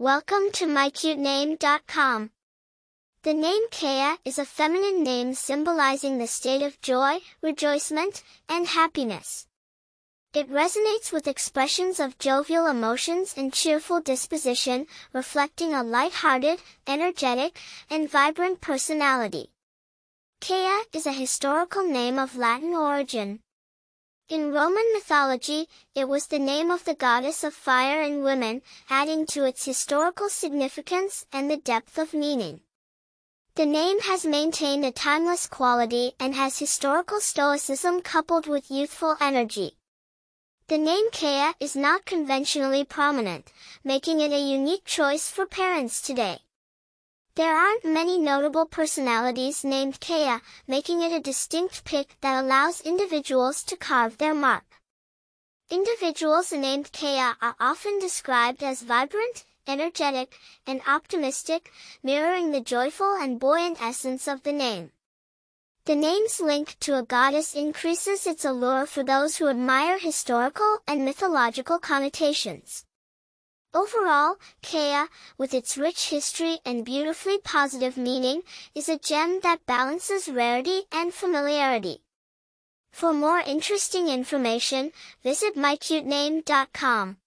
Welcome to mycutename.com. The name Caia is a feminine name symbolizing the state of joy, rejoicement, and happiness. It resonates with expressions of jovial emotions and cheerful disposition, reflecting a light-hearted, energetic, and vibrant personality. Caia is a historical name of Latin origin. In Roman mythology, it was the name of the goddess of fire and women, adding to its historical significance and the depth of meaning. The name has maintained a timeless quality and has historical stoicism coupled with youthful energy. The name Caia is not conventionally prominent, making it a unique choice for parents today. There aren't many notable personalities named Caia, making it a distinct pick that allows individuals to carve their mark. Individuals named Caia are often described as vibrant, energetic, and optimistic, mirroring the joyful and buoyant essence of the name. The name's link to a goddess increases its allure for those who admire historical and mythological connotations. Overall, Caia, with its rich history and beautifully positive meaning, is a gem that balances rarity and familiarity. For more interesting information, visit mycute mycutename.com.